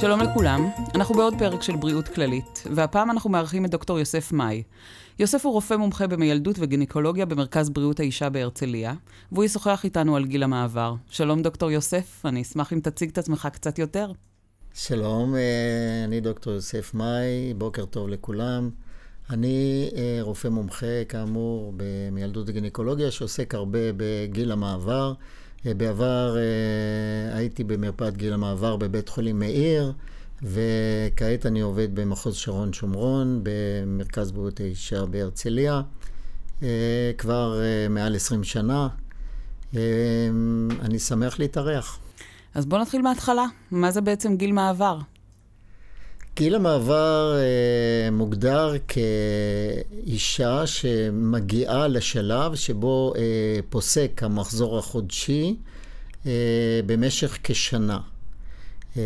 שלום לכולם, אנחנו בעוד פרק של בריאות כללית, והפעם אנחנו מארחים את דוקטור יוסף מאי. יוסף הוא רופא מומחה במיילדות וגינקולוגיה במרכז בריאות האישה בהרצליה, והוא ישוחח איתנו על גיל המעבר. שלום דוקטור יוסף, אני אשמח אם תציג את עצמך קצת יותר. שלום, אה, אני דוקטור יוסף מאי, בוקר טוב לכולם. אני אה, רופא מומחה, כאמור, במיילדות וגינקולוגיה, שעוסק הרבה בגיל המעבר. אה, בעבר הייתי במרפאת גיל המעבר בבית חולים מאיר, וכעת אני עובד במחוז שרון שומרון, במרכז בריאות האישה בהרצליה, כבר מעל 20 שנה. אני שמח להתארח. אז בואו נתחיל מההתחלה. מה זה בעצם גיל מעבר? גיל המעבר אה, מוגדר כאישה שמגיעה לשלב שבו אה, פוסק המחזור החודשי אה, במשך כשנה. אה,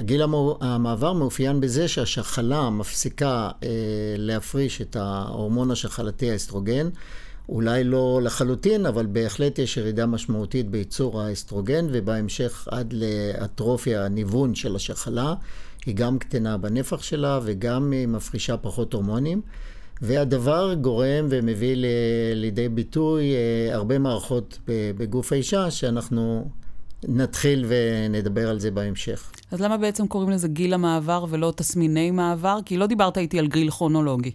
גיל המעבר מאופיין בזה שהשחלה מפסיקה אה, להפריש את ההורמון השחלתי האסטרוגן. אולי לא לחלוטין, אבל בהחלט יש ירידה משמעותית בייצור האסטרוגן, ובהמשך עד לאטרופיה, הניוון של השחלה. היא גם קטנה בנפח שלה וגם מפרישה פחות הורמונים. והדבר גורם ומביא ל- לידי ביטוי אה, הרבה מערכות בגוף האישה, שאנחנו נתחיל ונדבר על זה בהמשך. אז למה בעצם קוראים לזה גיל המעבר ולא תסמיני מעבר? כי לא דיברת איתי על גיל כרונולוגי.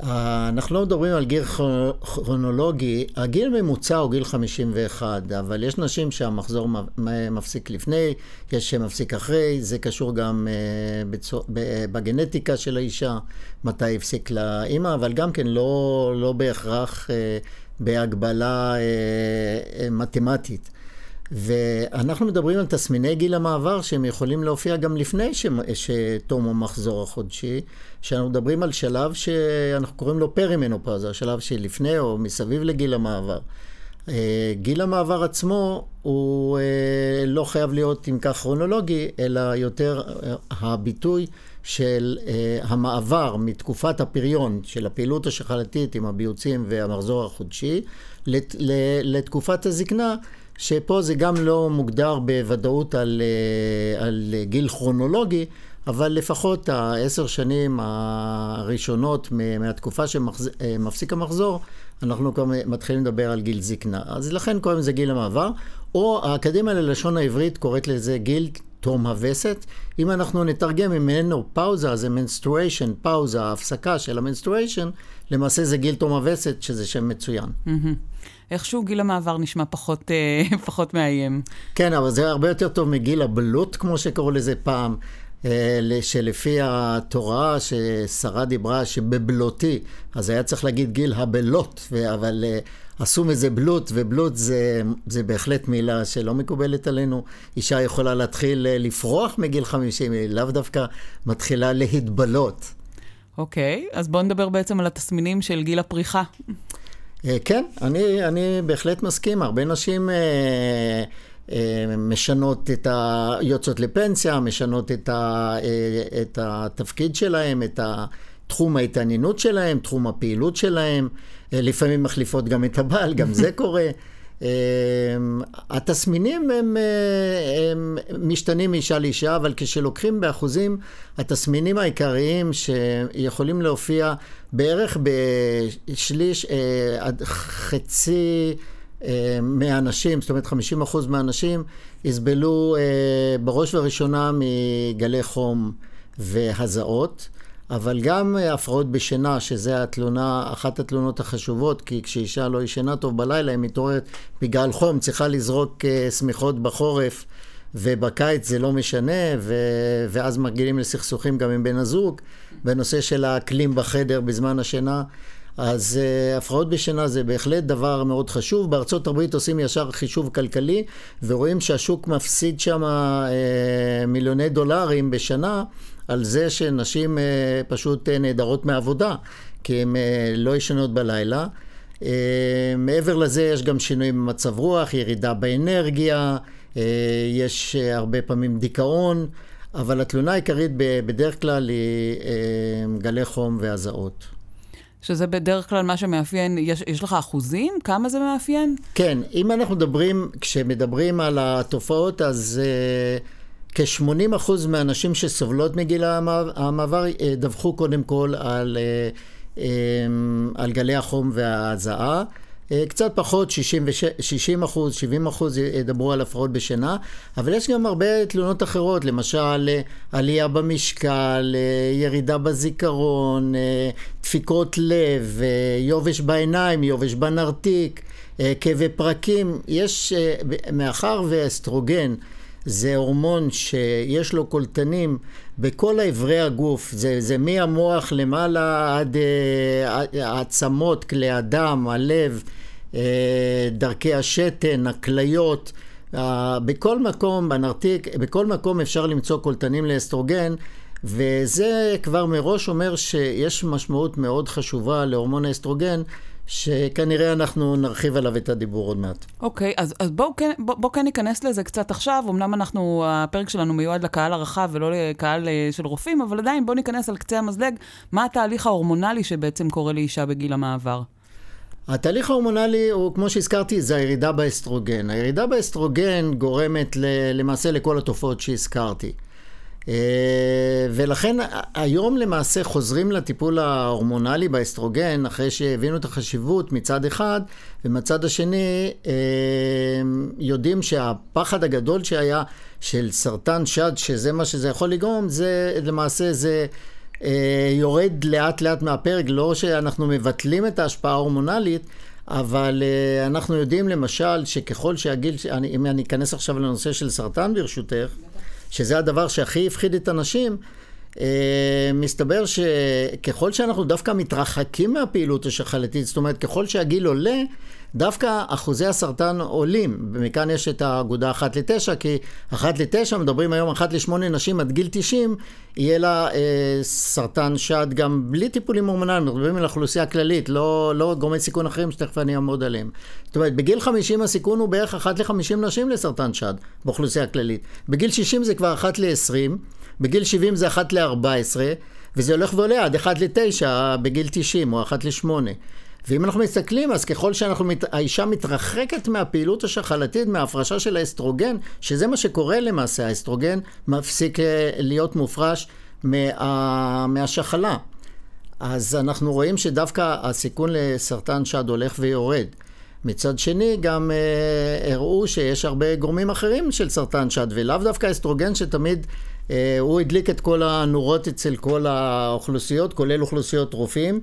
אנחנו לא מדברים על גיל כרונולוגי, הגיל ממוצע הוא גיל 51, אבל יש נשים שהמחזור מפסיק לפני, יש שמפסיק אחרי, זה קשור גם אה, בגנטיקה של האישה, מתי הפסיק לאימא, אבל גם כן לא, לא בהכרח אה, בהגבלה אה, מתמטית. ואנחנו מדברים על תסמיני גיל המעבר שהם יכולים להופיע גם לפני שתום המחזור החודשי, שאנחנו מדברים על שלב שאנחנו קוראים לו פרימנופאוזה, השלב שלפני או מסביב לגיל המעבר. אה, גיל המעבר עצמו הוא אה, לא חייב להיות אם כך כרונולוגי, אלא יותר אה, הביטוי של המעבר מתקופת הפריון של הפעילות השחלתית עם הביוצים והמחזור החודשי לתקופת הזקנה. שפה זה גם לא מוגדר בוודאות על, אה, על גיל כרונולוגי, אבל לפחות העשר שנים הראשונות מהתקופה שמפסיק המחזור, אנחנו כבר מתחילים לדבר על גיל זקנה. אז לכן קוראים לזה גיל המעבר, או האקדמיה ללשון העברית קוראת לזה גיל תום הווסת. אם אנחנו נתרגם מנופאוזה, זה menstruation, פאוזה, הפסקה של ה menstruation, למעשה זה גיל תום הווסת, שזה שם מצוין. איכשהו גיל המעבר נשמע פחות, אה, פחות מאיים. כן, אבל זה הרבה יותר טוב מגיל הבלות, כמו שקראו לזה פעם. אה, שלפי התורה ששרה דיברה שבבלותי, אז היה צריך להגיד גיל הבלות, אבל אה, עשו מזה בלות, ובלות זה, זה בהחלט מילה שלא מקובלת עלינו. אישה יכולה להתחיל לפרוח מגיל 50, היא לאו דווקא מתחילה להתבלות. אוקיי, אז בואו נדבר בעצם על התסמינים של גיל הפריחה. אה, כן, אני, אני בהחלט מסכים. הרבה נשים אה, אה, משנות את ה... יוצאות לפנסיה, משנות את, ה, אה, את התפקיד שלהם, את תחום ההתעניינות שלהם, תחום הפעילות שלהם. אה, לפעמים מחליפות גם את הבעל, גם זה קורה. אמ, התסמינים הם, אה, הם משתנים מאישה לאישה, אבל כשלוקחים באחוזים, התסמינים העיקריים שיכולים להופיע בערך בשליש אה, עד חצי אה, מהאנשים, זאת אומרת 50 אחוז מהאנשים, יסבלו בראש ובראשונה מגלי חום והזעות. אבל גם אה, הפרעות בשינה, שזה התלונה, אחת התלונות החשובות, כי כשאישה לא ישנה טוב בלילה, היא מתעוררת בגלל חום, צריכה לזרוק אה, שמיכות בחורף, ובקיץ זה לא משנה, ו... ואז מרגילים לסכסוכים גם עם בן הזוג, בנושא של האקלים בחדר בזמן השינה. אז uh, הפרעות בשינה זה בהחלט דבר מאוד חשוב. בארצות הברית עושים ישר חישוב כלכלי, ורואים שהשוק מפסיד שם uh, מיליוני דולרים בשנה על זה שנשים uh, פשוט uh, נעדרות מעבודה, כי הן uh, לא ישנות בלילה. מעבר לזה יש גם שינויים במצב רוח, ירידה באנרגיה, יש הרבה פעמים דיכאון, אבל התלונה העיקרית בדרך כלל היא גלי חום והזעות. שזה בדרך כלל מה שמאפיין, יש, יש לך אחוזים? כמה זה מאפיין? כן, אם אנחנו מדברים, כשמדברים על התופעות, אז... Uh, כ-80% מהנשים שסובלות מגיל המעבר דווחו קודם כל על, על גלי החום וההזעה. אה, קצת פחות, 60, 60 אחוז, 70 אחוז ידברו על הפרעות בשינה, אבל יש גם הרבה תלונות אחרות, למשל אה, עלייה במשקל, אה, ירידה בזיכרון, דפיקות לב, יובש בעיניים, יובש בנרתיק, כאבי פרקים. יש, מאחר ואסטרוגן זה הורמון שיש לו קולטנים בכל איברי הגוף, זה, זה מהמוח למעלה עד העצמות, כלי הדם, הלב. אה, דרכי השתן, הכליות, בכל מקום, בנרתיק, בכל מקום אפשר למצוא קולטנים לאסטרוגן, וזה כבר מראש אומר שיש משמעות מאוד חשובה להורמון האסטרוגן, שכנראה אנחנו נרחיב עליו את הדיבור עוד מעט. אוקיי, okay, אז, אז בואו כן, בוא, בוא כן ניכנס לזה קצת עכשיו. אמנם אנחנו, הפרק שלנו מיועד לקהל הרחב ולא לקהל אה, של רופאים, אבל עדיין בואו ניכנס על קצה המזלג, מה התהליך ההורמונלי שבעצם קורה לאישה בגיל המעבר. התהליך ההורמונלי הוא, כמו שהזכרתי, זה הירידה באסטרוגן. הירידה באסטרוגן גורמת ל, למעשה לכל התופעות שהזכרתי. אה, ולכן היום למעשה חוזרים לטיפול ההורמונלי באסטרוגן אחרי שהבינו את החשיבות מצד אחד, ומצד השני אה, יודעים שהפחד הגדול שהיה של סרטן שד, שזה מה שזה יכול לגרום, זה למעשה זה אה, יורד לאט לאט מהפרק, לא שאנחנו מבטלים את ההשפעה ההורמונלית, אבל אנחנו יודעים למשל שככל שהגיל, אם אני אכנס עכשיו לנושא של סרטן ברשותך, שזה הדבר שהכי הפחיד את הנשים, uh, מסתבר שככל שאנחנו דווקא מתרחקים מהפעילות השחלתית, זאת אומרת ככל שהגיל עולה, דווקא אחוזי הסרטן עולים, ומכאן יש את האגודה אחת לתשע, כי אחת לתשע, מדברים היום אחת לשמונה נשים עד גיל 90, יהיה לה אה, סרטן שד גם בלי טיפולים הורמונליים, מדברים על אוכלוסייה כללית, לא, לא גורמי סיכון אחרים שתכף אני אעמוד עליהם. זאת אומרת, בגיל 50 הסיכון הוא בערך אחת ל-50 נשים לסרטן שד באוכלוסייה הכללית. בגיל 60 זה כבר אחת ל-20, בגיל 70 זה אחת ל-14, וזה הולך ועולה עד אחת ל-9 בגיל 90 או אחת ל-8. ואם אנחנו מסתכלים, אז ככל שהאישה מתרחקת מהפעילות השחלתית, מההפרשה של האסטרוגן, שזה מה שקורה למעשה, האסטרוגן מפסיק אה, להיות מופרש מה, מהשחלה. אז אנחנו רואים שדווקא הסיכון לסרטן שד הולך ויורד. מצד שני, גם אה, הראו שיש הרבה גורמים אחרים של סרטן שד, ולאו דווקא אסטרוגן שתמיד אה, הוא הדליק את כל הנורות אצל כל האוכלוסיות, כולל אוכלוסיות רופאים.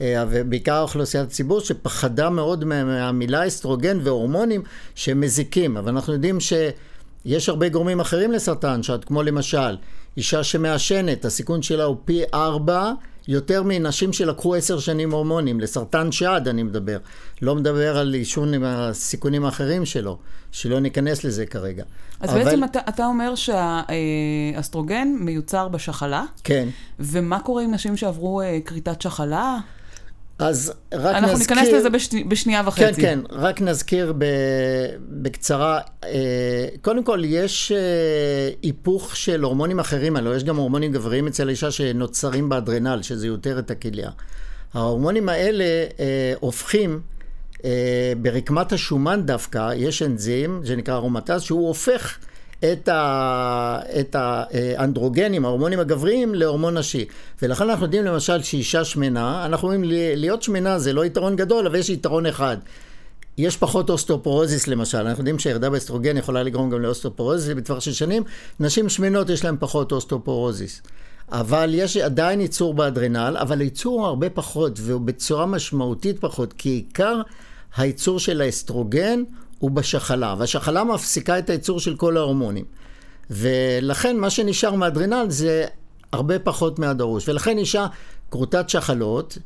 אה, ובעיקר אוכלוסיית הציבור שפחדה מאוד מהמילה אסטרוגן והורמונים שמזיקים. אבל אנחנו יודעים שיש הרבה גורמים אחרים לסרטן שד, כמו למשל, אישה שמעשנת, הסיכון שלה הוא פי ארבע יותר מנשים שלקחו עשר שנים הורמונים, לסרטן שד אני מדבר. לא מדבר על עישון עם הסיכונים האחרים שלו, שלא ניכנס לזה כרגע. אז אבל... בעצם אתה, אתה אומר שהאסטרוגן מיוצר בשחלה? כן. ומה קורה עם נשים שעברו אה, כריתת שחלה? אז רק אנחנו נזכיר... אנחנו ניכנס לזה בשני, בשנייה וחצי. כן, כן, רק נזכיר ב, בקצרה. אה, קודם כל, יש אה, היפוך של הורמונים אחרים, הלוא יש גם הורמונים גבריים אצל האישה שנוצרים באדרנל, שזה יותר את הכליה. ההורמונים האלה אה, הופכים, ברקמת השומן דווקא, יש אנזים, שנקרא ארומטז, שהוא הופך את, ה, את האנדרוגנים, ההורמונים הגבריים, להורמון נשי. ולכן אנחנו יודעים למשל שאישה שמנה, אנחנו אומרים להיות שמנה זה לא יתרון גדול, אבל יש יתרון אחד. יש פחות אוסטאופורוזיס למשל, אנחנו יודעים שירידה באסטרוגן יכולה לגרום גם לאוסטאופורוזיס בטווח של שנים, נשים שמנות יש להן פחות אוסטאופורוזיס. אבל יש עדיין ייצור באדרנל, אבל הייצור הוא הרבה פחות, והוא בצורה משמעותית פחות, כי עיקר הייצור של האסטרוגן הוא בשחלה, והשחלה מפסיקה את הייצור של כל ההורמונים. ולכן מה שנשאר מאדרנל זה הרבה פחות מהדרוש. ולכן אישה כרותת שחלות,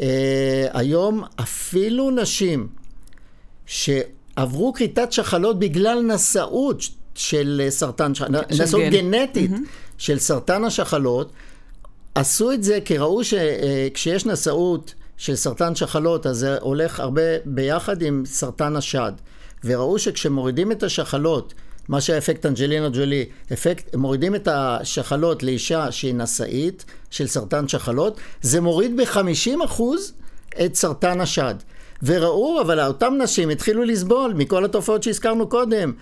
אה, היום אפילו נשים שעברו כריתת שחלות בגלל נשאות של סרטן, נשאות גן. גנטית mm-hmm. של סרטן השחלות, עשו את זה כי ראו שכשיש נשאות של סרטן שחלות, אז זה הולך הרבה ביחד עם סרטן השד. וראו שכשמורידים את השחלות, מה שהאפקט אנג'לינה ג'ולי, אפקט, מורידים את השחלות לאישה שהיא נשאית של סרטן שחלות, זה מוריד ב-50% את סרטן השד. וראו, אבל אותם נשים התחילו לסבול מכל התופעות שהזכרנו קודם.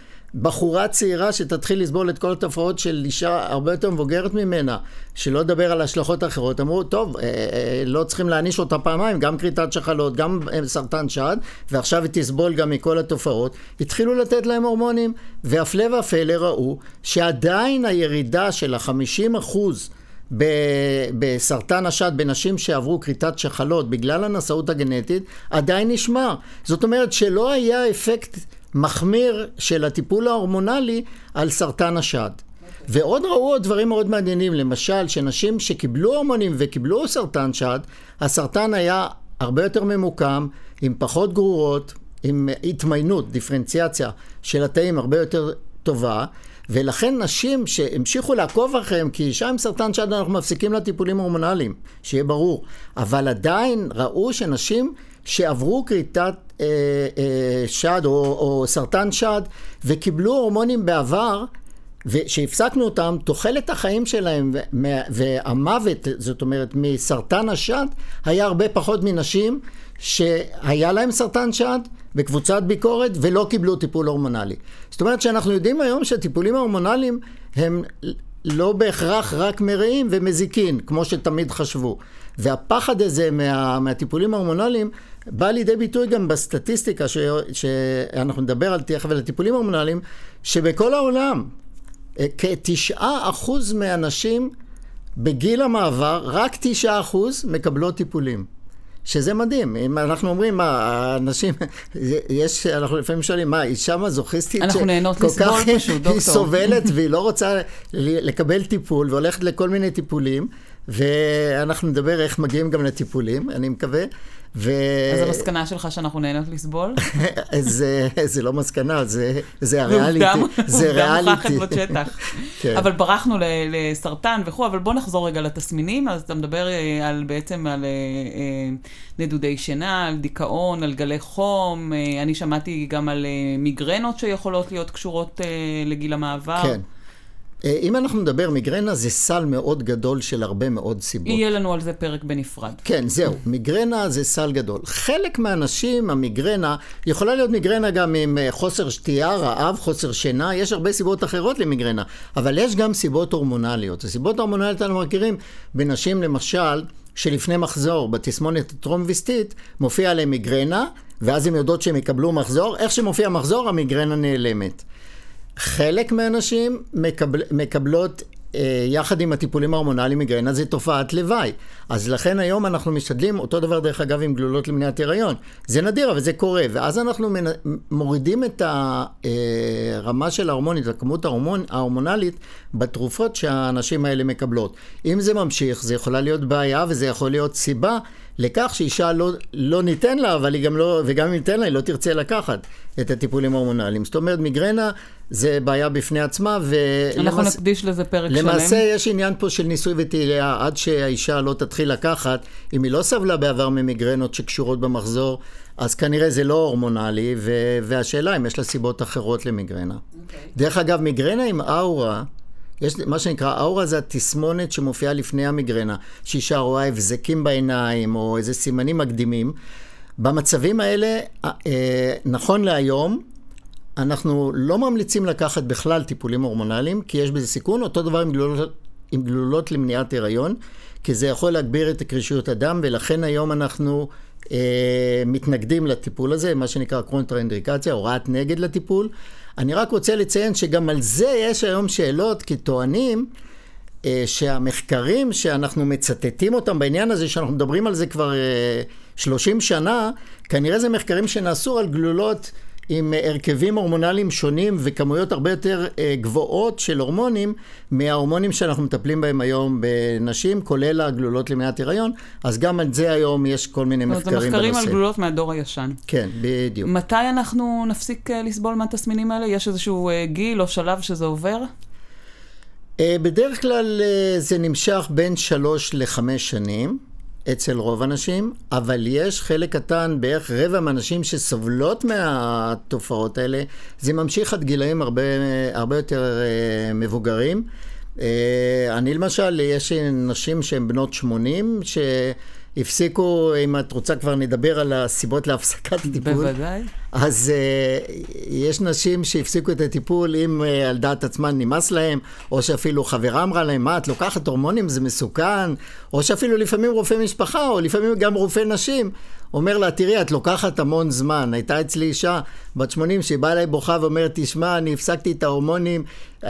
בחורה צעירה שתתחיל לסבול את כל התופעות של אישה הרבה יותר מבוגרת ממנה, שלא לדבר על השלכות אחרות, אמרו, טוב, אה, אה, לא צריכים להעניש אותה פעמיים, גם כריתת שחלות, גם אה, סרטן שד, ועכשיו היא תסבול גם מכל התופעות. התחילו לתת להם הורמונים, והפלא ופלא ראו שעדיין הירידה של החמישים אחוז בסרטן השד בנשים שעברו כריתת שחלות בגלל הנשאות הגנטית עדיין נשמר. זאת אומרת שלא היה אפקט מחמיר של הטיפול ההורמונלי על סרטן השד. ועוד ראו עוד דברים מאוד מעניינים, למשל שנשים שקיבלו הורמונים וקיבלו סרטן שד, הסרטן היה הרבה יותר ממוקם, עם פחות גרורות, עם התמיינות, דיפרנציאציה של התאים הרבה יותר טובה, ולכן נשים שהמשיכו לעקוב אחריהם, כי אישה עם סרטן שד אנחנו מפסיקים לה טיפולים הורמונליים, שיהיה ברור, אבל עדיין ראו שנשים שעברו כריתת אה, אה, שד או, או סרטן שד וקיבלו הורמונים בעבר, ושהפסקנו אותם, תוחלת החיים שלהם והמוות, זאת אומרת, מסרטן השד, היה הרבה פחות מנשים שהיה להם סרטן שד בקבוצת ביקורת ולא קיבלו טיפול הורמונלי. זאת אומרת שאנחנו יודעים היום שהטיפולים ההורמונליים הם לא בהכרח רק מרעים ומזיקין, כמו שתמיד חשבו. והפחד הזה מה, מהטיפולים ההורמונליים בא לידי ביטוי גם בסטטיסטיקה ש, שאנחנו נדבר על תכף על הטיפולים ההורמונליים, שבכל העולם אה, כתשעה אחוז מהנשים בגיל המעבר, רק תשעה אחוז מקבלות טיפולים. שזה מדהים, אם אנחנו אומרים, מה, האנשים, יש, אנחנו לפעמים שואלים, מה, אישה מזוכיסטית, נהנות לסבול פשוט, דוקטור. היא סובלת והיא לא רוצה לקבל טיפול והולכת לכל מיני טיפולים, ואנחנו נדבר איך מגיעים גם לטיפולים, אני מקווה. ו... אז המסקנה שלך שאנחנו נהנות לסבול? זה, זה לא מסקנה, זה, זה הריאליטי. זה ריאליטי. עובדה מוכחת בשטח. כן. אבל ברחנו לסרטן וכו', אבל בוא נחזור רגע לתסמינים. אז אתה מדבר אה, על, בעצם על אה, אה, נדודי שינה, על דיכאון, על גלי חום. אני שמעתי גם על מיגרנות שיכולות להיות קשורות לגיל המעבר. כן. אה, אם אנחנו נדבר, מיגרנה זה סל מאוד גדול של הרבה מאוד סיבות. יהיה לנו על זה פרק בנפרד. כן, זהו. מיגרנה זה סל גדול. חלק מהאנשים, המיגרנה, יכולה להיות מיגרנה גם עם אה, חוסר שתייה, רעב, חוסר שינה, יש הרבה סיבות אחרות למיגרנה, אבל יש גם סיבות הורמונליות. הסיבות ההורמונליות אנחנו מכירים בנשים, למשל, שלפני מחזור, בתסמונת הטרום-ויסטית, מופיע עליהם מיגרנה, ואז הן יודעות שהם יקבלו מחזור. איך שמופיע מחזור, המיגרנה נעלמת. חלק מהנשים מקבל, מקבלות אה, יחד עם הטיפולים ההורמונליים מיגרנה זה תופעת לוואי. אז לכן היום אנחנו משתדלים, אותו דבר דרך אגב עם גלולות למניעת הריון. זה נדיר אבל זה קורה, ואז אנחנו מנ... מורידים את הרמה אה, של ההורמונית, הכמות ההורמונ... ההורמונלית בתרופות שהנשים האלה מקבלות. אם זה ממשיך, זה יכולה להיות בעיה וזה יכול להיות סיבה לכך שאישה לא, לא ניתן לה, אבל היא גם לא, וגם אם ניתן לה, היא לא תרצה לקחת את הטיפולים ההורמונליים. זאת אומרת, מיגרנה זה בעיה בפני עצמה, ו... אנחנו ולמס... נקדיש לזה פרק למעשה, שלם. למעשה יש עניין פה של ניסוי וטעייה, עד שהאישה לא תתחיל לקחת, אם היא לא סבלה בעבר ממיגרנות שקשורות במחזור, אז כנראה זה לא הורמונלי, ו... והשאלה אם יש לה סיבות אחרות למיגרנה. Okay. אוקיי. דרך אגב, מיגרנה עם אאורה, יש מה שנקרא, אאורה זה התסמונת שמופיעה לפני המיגרנה, שאישה רואה הבזקים בעיניים, או איזה סימנים מקדימים. במצבים האלה, אה, נכון להיום, אנחנו לא ממליצים לקחת בכלל טיפולים הורמונליים, כי יש בזה סיכון, אותו דבר עם גלולות, עם גלולות למניעת הריון, כי זה יכול להגביר את הקרישיות הדם, ולכן היום אנחנו אה, מתנגדים לטיפול הזה, מה שנקרא קרונטראינדיקציה, הוראת נגד לטיפול. אני רק רוצה לציין שגם על זה יש היום שאלות, כי טוענים אה, שהמחקרים שאנחנו מצטטים אותם בעניין הזה, שאנחנו מדברים על זה כבר אה, 30 שנה, כנראה זה מחקרים שנעשו על גלולות עם הרכבים הורמונליים שונים וכמויות הרבה יותר אה, גבוהות של הורמונים מההורמונים שאנחנו מטפלים בהם היום בנשים, כולל הגלולות למניעת הריון, אז גם על זה היום יש כל מיני מחקרים בנושא. זה מחקרים על גלולות מהדור הישן. כן, בדיוק. מתי אנחנו נפסיק אה, לסבול מהתסמינים האלה? יש איזשהו אה, גיל או שלב שזה עובר? בדרך כלל זה נמשך בין שלוש לחמש שנים. אצל רוב הנשים, אבל יש חלק קטן, בערך רבע מהנשים שסובלות מהתופעות האלה, זה ממשיך עד גילאים הרבה, הרבה יותר uh, מבוגרים. Uh, אני למשל, יש נשים שהן בנות 80, שהפסיקו, אם את רוצה כבר נדבר על הסיבות להפסקת הטיפול. בוודאי. אז uh, יש נשים שהפסיקו את הטיפול אם uh, על דעת עצמן נמאס להם, או שאפילו חברה אמרה להם, מה, את לוקחת הורמונים, זה מסוכן, או שאפילו לפעמים רופא משפחה, או לפעמים גם רופא נשים, אומר לה, תראי, את לוקחת המון זמן. הייתה אצלי אישה בת 80 שהיא באה אליי בוכה ואומרת, תשמע, אני הפסקתי את ההורמונים,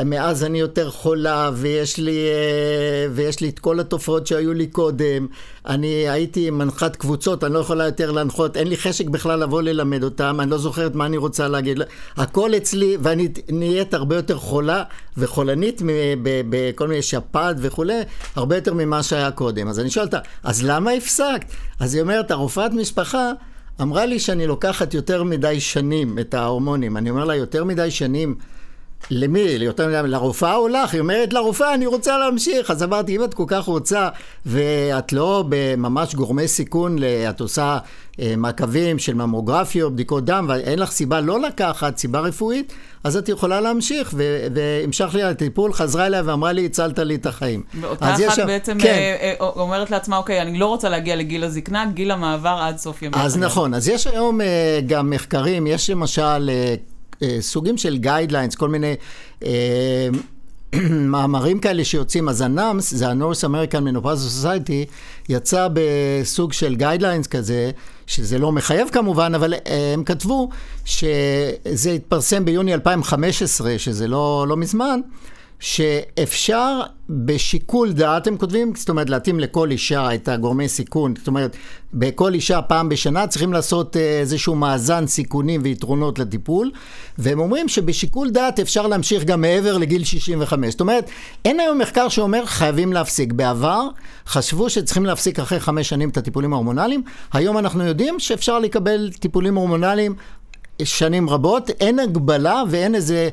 מאז אני יותר חולה, ויש לי, אה, ויש לי את כל התופעות שהיו לי קודם. אני הייתי מנחת קבוצות, אני לא יכולה יותר להנחות, אין לי חשק בכלל לבוא ללמד אותם, אני לא זוכרת מה אני רוצה להגיד. הכל אצלי, ואני נהיית הרבה יותר חולה וחולנית בכל מיני שפעת וכולי, הרבה יותר ממה שהיה קודם. אז אני שואל אותה, אז למה הפסקת? אז היא אומרת, הרופאת משפחה אמרה לי שאני לוקחת יותר מדי שנים את ההורמונים. אני אומר לה, יותר מדי שנים. למי? יותר מדי, לרופאה או לך? היא אומרת לרופאה, אני רוצה להמשיך. אז אמרתי, אם את כל כך רוצה, ואת לא בממש גורמי סיכון, את עושה אה, מעקבים של ממוגרפיה או בדיקות דם, ואין לך סיבה לא לקחת, סיבה רפואית, אז את יכולה להמשיך. והמשכתי לה טיפול, חזרה אליי ואמרה לי, הצלת לי את החיים. ואותה אחת שם... בעצם כן. אה, אה, אומרת לעצמה, אוקיי, אני לא רוצה להגיע לגיל הזקנה, גיל המעבר עד סוף ימי אז נכון, אז יש היום גם מחקרים, יש למשל... אה, סוגים של guidelines, כל מיני אה, מאמרים כאלה שיוצאים. אז ה-NAMS, זה ה-North American Menopause Society, יצא בסוג של guidelines כזה, שזה לא מחייב כמובן, אבל אה, הם כתבו שזה התפרסם ביוני 2015, שזה לא, לא מזמן. שאפשר בשיקול דעת, הם כותבים, זאת אומרת להתאים לכל אישה את הגורמי סיכון, זאת אומרת בכל אישה פעם בשנה צריכים לעשות אה, איזשהו מאזן סיכונים ויתרונות לטיפול, והם אומרים שבשיקול דעת אפשר להמשיך גם מעבר לגיל 65. זאת אומרת, אין היום מחקר שאומר חייבים להפסיק. בעבר חשבו שצריכים להפסיק אחרי חמש שנים את הטיפולים ההורמונליים, היום אנחנו יודעים שאפשר לקבל טיפולים הורמונליים שנים רבות, אין הגבלה ואין איזה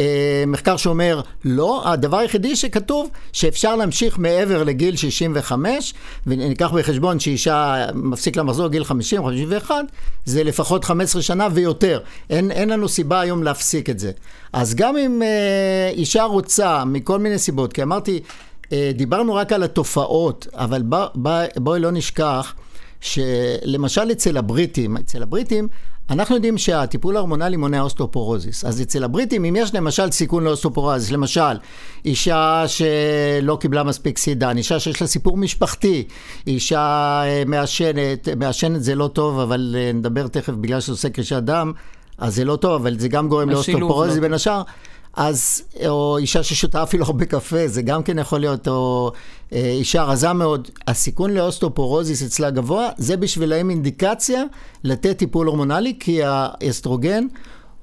אה, מחקר שאומר לא, הדבר היחידי שכתוב שאפשר להמשיך מעבר לגיל 65 וניקח בחשבון שאישה מפסיק לה מחזור גיל 50, 51 זה לפחות 15 שנה ויותר, אין, אין לנו סיבה היום להפסיק את זה. אז גם אם אה, אישה רוצה מכל מיני סיבות, כי אמרתי, אה, דיברנו רק על התופעות, אבל בואי בוא, בוא, לא נשכח שלמשל אצל הבריטים, אצל הבריטים אנחנו יודעים שהטיפול ההורמונלי מונע אוסטאופורוזיס. אז אצל הבריטים, אם יש למשל סיכון לאוסטאופורוזיס, למשל, אישה שלא קיבלה מספיק סידן, אישה שיש לה סיפור משפחתי, אישה אה, מעשנת, מעשנת זה לא טוב, אבל אה, נדבר תכף בגלל שזה עושה קרישת דם, אז זה לא טוב, אבל זה גם גורם לאוסטאופורוזיס לא בין השאר. אז, או אישה ששותה אפילו הרבה קפה, זה גם כן יכול להיות, או אה, אישה רזה מאוד. הסיכון לאוסטאופורוזיס אצלה גבוה, זה בשבילהם אינדיקציה לתת טיפול הורמונלי, כי האסטרוגן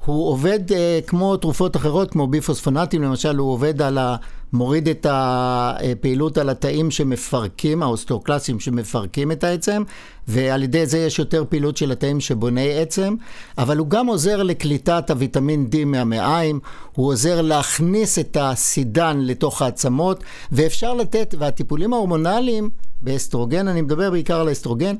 הוא עובד אה, כמו תרופות אחרות, כמו ביספוספונטים למשל, הוא עובד על ה... מוריד את הפעילות על התאים שמפרקים, האוסטאוקלסטים שמפרקים את העצם, ועל ידי זה יש יותר פעילות של התאים שבוני עצם, אבל הוא גם עוזר לקליטת הוויטמין D מהמעיים, הוא עוזר להכניס את הסידן לתוך העצמות, ואפשר לתת, והטיפולים ההורמונליים באסטרוגן, אני מדבר בעיקר על האסטרוגן, אה,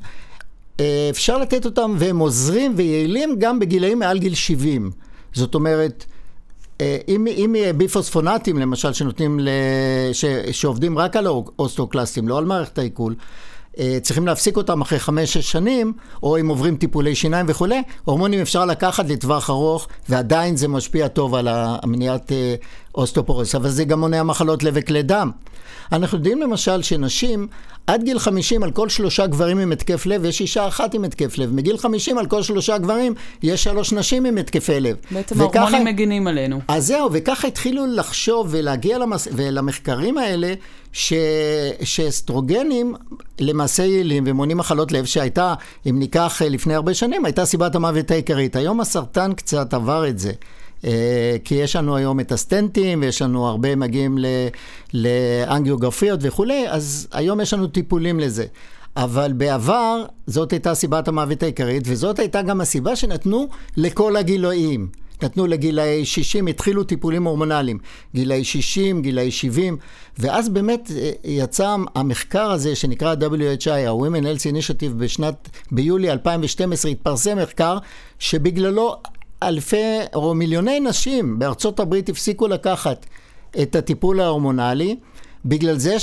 אפשר לתת אותם והם עוזרים ויעילים גם בגילאים מעל גיל 70. זאת אומרת, אה, אם, אם ביספוספונטים למשל שנותנים, ש, שעובדים רק על אוסטוקלסטים, לא על מערכת העיכול, צריכים להפסיק אותם אחרי חמש-שש שנים, או אם עוברים טיפולי שיניים וכולי, הורמונים אפשר לקחת לטווח ארוך, ועדיין זה משפיע טוב על מניעת אה, אוסטאופורוזיס, אבל זה גם מונע מחלות לב וכלי דם. אנחנו יודעים למשל שנשים, עד גיל 50 על כל שלושה גברים עם התקף לב, יש אישה אחת עם התקף לב. מגיל 50 על כל שלושה גברים, יש שלוש נשים עם התקפי לב. בעצם וככה, ההורמונים מגינים עלינו. אז זהו, וככה התחילו לחשוב ולהגיע למס... ולמחקרים האלה, ש... שאסטרוגנים למעשה יעילים ומונעים מחלות לב, שהייתה, אם ניקח אה, לפני הרבה שנים, הייתה סיבת המוות העיקרית. היום הסרטן קצת עבר את זה. אה, כי יש לנו היום את הסטנטים, ויש לנו הרבה מגיעים לאנגיוגרפיות וכולי, אז היום יש לנו טיפולים לזה. אבל בעבר זאת הייתה סיבת המוות העיקרית, וזאת הייתה גם הסיבה שנתנו לכל הגילאים. נתנו לגילאי 60, התחילו טיפולים הורמונליים, גילאי 60, גילאי 70, ואז באמת אה, יצא המחקר הזה שנקרא WHI, ה-Women Health Initiative, בשנת, ביולי 2012 התפרסם מחקר שבגללו אלפי או מיליוני נשים בארצות הברית הפסיקו לקחת את הטיפול ההורמונלי, בגלל זה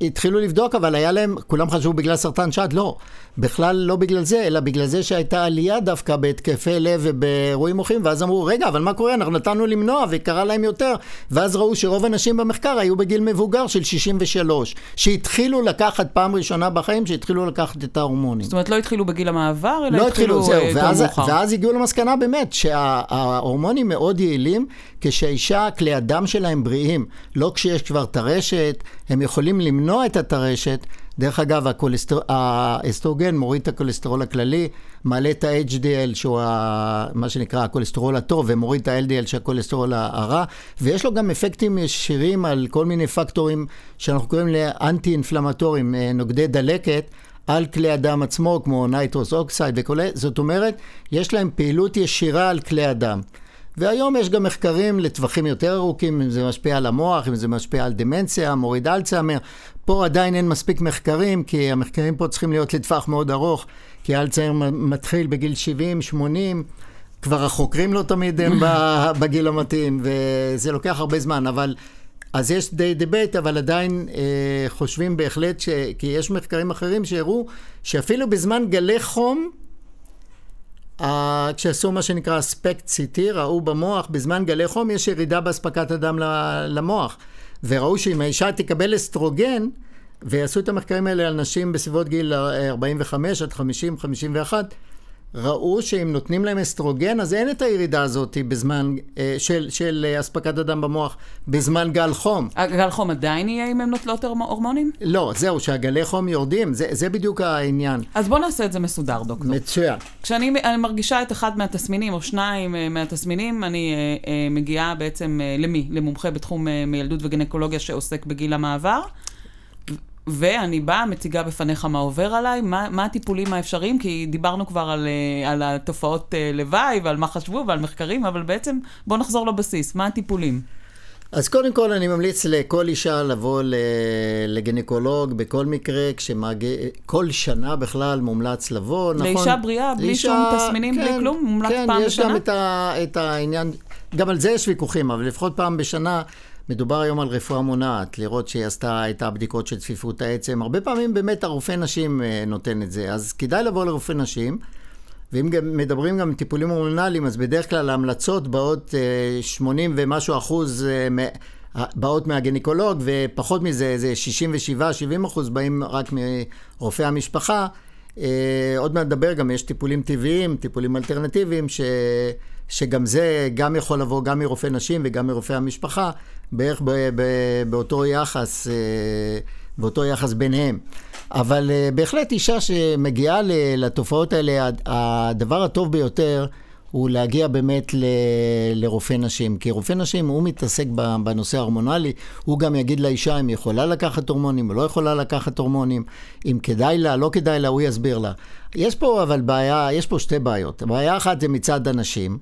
התחילו לבדוק, אבל היה להם, כולם חשבו בגלל סרטן שד, לא. בכלל לא בגלל זה, אלא בגלל זה שהייתה עלייה דווקא בהתקפי לב ובאירועים מוחיים, ואז אמרו, רגע, אבל מה קורה? אנחנו נתנו למנוע וקרה להם יותר. ואז ראו שרוב הנשים במחקר היו בגיל מבוגר של 63, שהתחילו לקחת פעם ראשונה בחיים, שהתחילו לקחת את ההורמונים. זאת אומרת, לא התחילו בגיל המעבר, אלא לא התחילו זהו, יותר ואז, מאוחר. ואז הגיעו למסקנה באמת שההורמונים מאוד יעילים כשהאישה, כלי הדם שלהם בריאים. לא כשיש כבר טרשת, הם יכולים למנוע את הטרשת. דרך אגב, הכולסטר... האסטרוגן מוריד את הכולסטרול הכללי, מעלה את ה-HDL, שהוא ה... מה שנקרא הכולסטרול הטוב, ומוריד את ה-LDL, שהכולסטרול הרע, ויש לו גם אפקטים ישירים על כל מיני פקטורים שאנחנו קוראים לאנטי-אינפלמטוריים, אה, נוגדי דלקת. על כלי הדם עצמו, כמו nitrous oxide וכולי, זאת אומרת, יש להם פעילות ישירה על כלי הדם. והיום יש גם מחקרים לטווחים יותר ארוכים, אם זה משפיע על המוח, אם זה משפיע על דמנציה, מוריד אלצהיימר. פה עדיין אין מספיק מחקרים, כי המחקרים פה צריכים להיות לטווח מאוד ארוך, כי אלצהיימר מתחיל בגיל 70, 80, כבר החוקרים לא תמיד הם בגיל המתאים, וזה לוקח הרבה זמן, אבל... אז יש די debate, אבל עדיין אה, חושבים בהחלט, ש... כי יש מחקרים אחרים שהראו שאפילו בזמן גלי חום, כשעשו מה שנקרא אספקט CT, ראו במוח, בזמן גלי חום יש ירידה באספקת הדם למוח. וראו שאם האישה תקבל אסטרוגן, ויעשו את המחקרים האלה על נשים בסביבות גיל 45 עד 50, 51, ראו שאם נותנים להם אסטרוגן, אז אין את הירידה הזאת בזמן, של, של אספקת הדם במוח בזמן גל חום. גל חום עדיין יהיה אם הן נוטלות הורמונים? לא, זהו, שהגלי חום יורדים, זה, זה בדיוק העניין. אז בוא נעשה את זה מסודר, דוקטור. מצוין. כשאני מרגישה את אחד מהתסמינים, או שניים מהתסמינים, אני מגיעה בעצם למי? למומחה בתחום מילדות וגינקולוגיה שעוסק בגיל המעבר. ואני באה, מציגה בפניך מה עובר עליי, מה, מה הטיפולים האפשריים, כי דיברנו כבר על, על התופעות לוואי ועל מה חשבו ועל מחקרים, אבל בעצם בוא נחזור לבסיס, מה הטיפולים? אז קודם כל אני ממליץ לכל אישה לבוא לגנקולוג בכל מקרה, כשמגיע, כל שנה בכלל מומלץ לבוא, נכון? לאישה בריאה, בלי לאישה, שום תסמינים, כן, בלי כלום, מומלץ כן, פעם בשנה? כן, יש גם את, ה, את העניין, גם על זה יש ויכוחים, אבל לפחות פעם בשנה. מדובר היום על רפואה מונעת, לראות שהיא עשתה את הבדיקות של צפיפות העצם. הרבה פעמים באמת הרופא נשים נותן את זה, אז כדאי לבוא לרופא נשים. ואם גם מדברים גם טיפולים הורמונליים, אז בדרך כלל ההמלצות באות 80 ומשהו אחוז באות מהגניקולוג, ופחות מזה, זה 67-70 אחוז באים רק מרופאי המשפחה. עוד מעט נדבר, גם יש טיפולים טבעיים, טיפולים אלטרנטיביים, ש... שגם זה גם יכול לבוא גם מרופא נשים וגם מרופא המשפחה, בערך ב... ב... באותו יחס, באותו יחס ביניהם. אבל בהחלט אישה שמגיעה לתופעות האלה, הדבר הטוב ביותר הוא להגיע באמת ל... לרופא נשים. כי רופא נשים, הוא מתעסק בנושא ההורמונלי, הוא גם יגיד לאישה אם היא יכולה לקחת הורמונים או לא יכולה לקחת הורמונים, אם כדאי לה, לא כדאי לה, הוא יסביר לה. יש פה אבל בעיה, יש פה שתי בעיות. בעיה אחת זה מצד הנשים.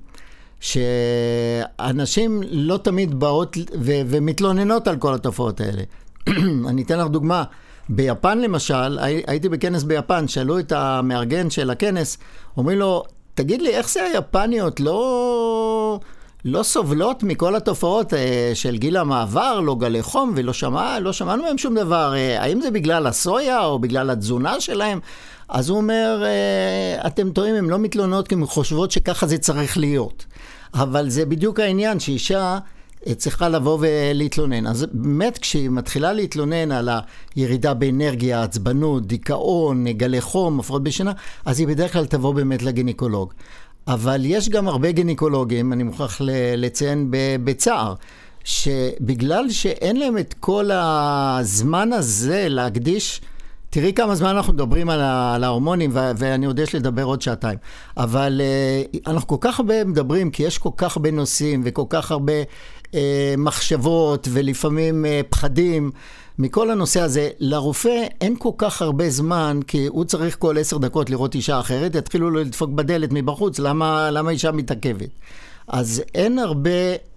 שאנשים לא תמיד באות ו- ומתלוננות על כל התופעות האלה. אני אתן לך דוגמה. ביפן למשל, הייתי בכנס ביפן, שאלו את המארגן של הכנס, אומרים לו, תגיד לי, איך זה היפניות לא, לא סובלות מכל התופעות של גיל המעבר, לא גלי חום, ולא שמע, לא שמענו מהם שום דבר, האם זה בגלל הסויה או בגלל התזונה שלהם? אז הוא אומר, אתם טועים, הן לא מתלוננות כי הן חושבות שככה זה צריך להיות. אבל זה בדיוק העניין, שאישה צריכה לבוא ולהתלונן. אז באמת כשהיא מתחילה להתלונן על הירידה באנרגיה, עצבנות, דיכאון, גלי חום, הפרעות בשינה, אז היא בדרך כלל תבוא באמת לגניקולוג. אבל יש גם הרבה גניקולוגים, אני מוכרח לציין בצער, שבגלל שאין להם את כל הזמן הזה להקדיש תראי כמה זמן אנחנו מדברים על, על ההורמונים, ואני עוד יש לדבר עוד שעתיים. אבל uh, אנחנו כל כך הרבה מדברים, כי יש כל כך הרבה נושאים וכל כך הרבה uh, מחשבות ולפעמים uh, פחדים. מכל הנושא הזה, לרופא אין כל כך הרבה זמן, כי הוא צריך כל עשר דקות לראות אישה אחרת, יתחילו לו לדפוק בדלת מבחוץ, למה, למה אישה מתעכבת? אז אין הרבה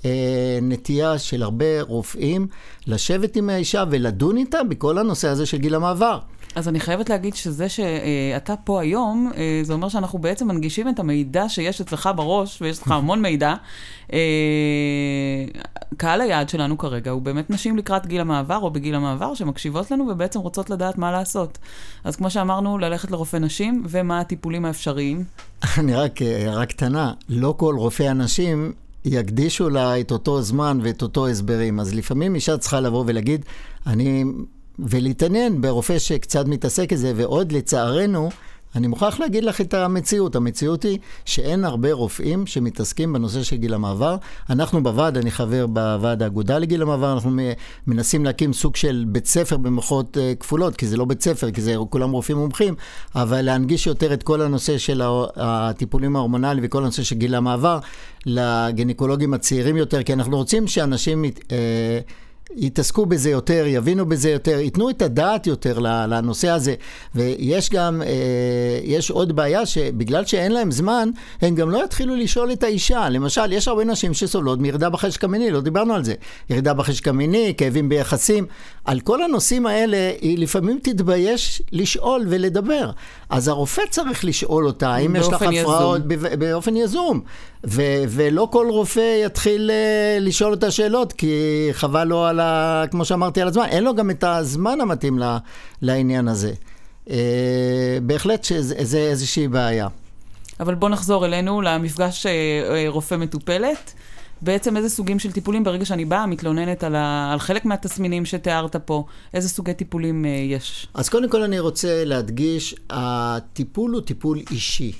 אה, נטייה של הרבה רופאים לשבת עם האישה ולדון איתה בכל הנושא הזה של גיל המעבר. אז אני חייבת להגיד שזה שאתה פה היום, אה, זה אומר שאנחנו בעצם מנגישים את המידע שיש אצלך בראש, ויש לך המון מידע. אה, קהל היעד שלנו כרגע הוא באמת נשים לקראת גיל המעבר או בגיל המעבר, שמקשיבות לנו ובעצם רוצות לדעת מה לעשות. אז כמו שאמרנו, ללכת לרופא נשים, ומה הטיפולים האפשריים? אני רק הערה קטנה, לא כל רופאי הנשים יקדישו לה את אותו זמן ואת אותו הסברים. אז לפעמים אישה צריכה לבוא ולהגיד, אני... ולהתעניין ברופא שקצת מתעסק בזה, ועוד לצערנו, אני מוכרח להגיד לך את המציאות. המציאות היא שאין הרבה רופאים שמתעסקים בנושא של גיל המעבר. אנחנו בוועד, אני חבר בוועד האגודה לגיל המעבר, אנחנו מנסים להקים סוג של בית ספר במוחות אה, כפולות, כי זה לא בית ספר, כי זה כולם רופאים מומחים, אבל להנגיש יותר את כל הנושא של הטיפולים ההורמונליים וכל הנושא של גיל המעבר לגניקולוגים הצעירים יותר, כי אנחנו רוצים שאנשים... אה, יתעסקו בזה יותר, יבינו בזה יותר, ייתנו את הדעת יותר לנושא הזה. ויש גם, אה, יש עוד בעיה שבגלל שאין להם זמן, הם גם לא יתחילו לשאול את האישה. למשל, יש הרבה נשים שסובלות מירידה בחשק המיני, לא דיברנו על זה. ירידה בחשק המיני, כאבים ביחסים. על כל הנושאים האלה, היא לפעמים תתבייש לשאול ולדבר. אז הרופא צריך לשאול אותה, האם יש לך הפרעות באופן יזום. ו- ולא כל רופא יתחיל uh, לשאול אותה שאלות, כי חבל לו על ה... כמו שאמרתי, על הזמן. אין לו גם את הזמן המתאים ל- לעניין הזה. Uh, בהחלט שזה איזושהי בעיה. אבל בוא נחזור אלינו למפגש uh, רופא מטופלת. בעצם איזה סוגים של טיפולים, ברגע שאני באה, מתלוננת על, ה... על חלק מהתסמינים שתיארת פה, איזה סוגי טיפולים uh, יש? אז קודם כל אני רוצה להדגיש, הטיפול הוא טיפול אישי.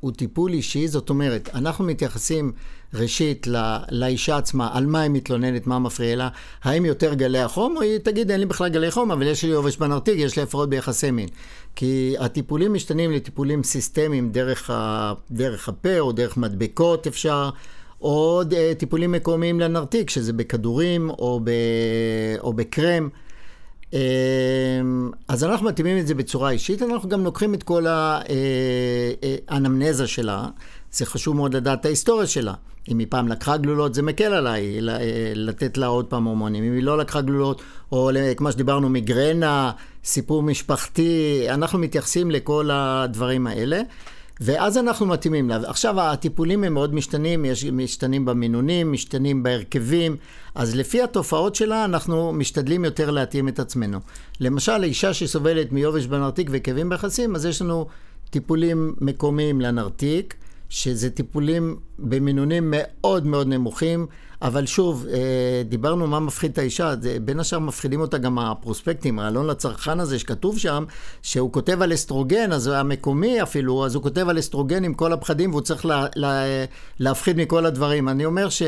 הוא טיפול אישי, זאת אומרת, אנחנו מתייחסים ראשית לא, לאישה עצמה, על מה היא מתלוננת, מה מפריע לה, האם יותר גלי החום, או היא תגיד, אין לי בכלל גלי חום, אבל יש לי עובש בנרתיק, יש לי הפרעות ביחסי מין. כי הטיפולים משתנים לטיפולים סיסטמיים דרך, ה, דרך הפה או דרך מדבקות אפשר. או אה, טיפולים מקומיים לנרתיק, שזה בכדורים או, ב, או בקרם. אמ, אז אנחנו מתאימים את זה בצורה אישית, אנחנו גם לוקחים את כל האנמנזה אה, אה, שלה, זה חשוב מאוד לדעת את ההיסטוריה שלה. אם היא פעם לקחה גלולות, זה מקל עליי אה, לתת לה עוד פעם הורמונים. אם היא לא לקחה גלולות, או כמו שדיברנו, מיגרנה, סיפור משפחתי, אנחנו מתייחסים לכל הדברים האלה. ואז אנחנו מתאימים לה. עכשיו, הטיפולים הם מאוד משתנים, יש משתנים במינונים, משתנים בהרכבים, אז לפי התופעות שלה, אנחנו משתדלים יותר להתאים את עצמנו. למשל, אישה שסובלת מיובש בנרתיק וכאבים ביחסים, אז יש לנו טיפולים מקומיים לנרתיק, שזה טיפולים במינונים מאוד מאוד נמוכים. אבל שוב, אה, דיברנו מה מפחיד את האישה, בין השאר מפחידים אותה גם הפרוספקטים, העלון לצרכן הזה שכתוב שם, שהוא כותב על אסטרוגן, אז המקומי אפילו, אז הוא כותב על אסטרוגן עם כל הפחדים והוא צריך לה, לה, להפחיד מכל הדברים. אני אומר ש...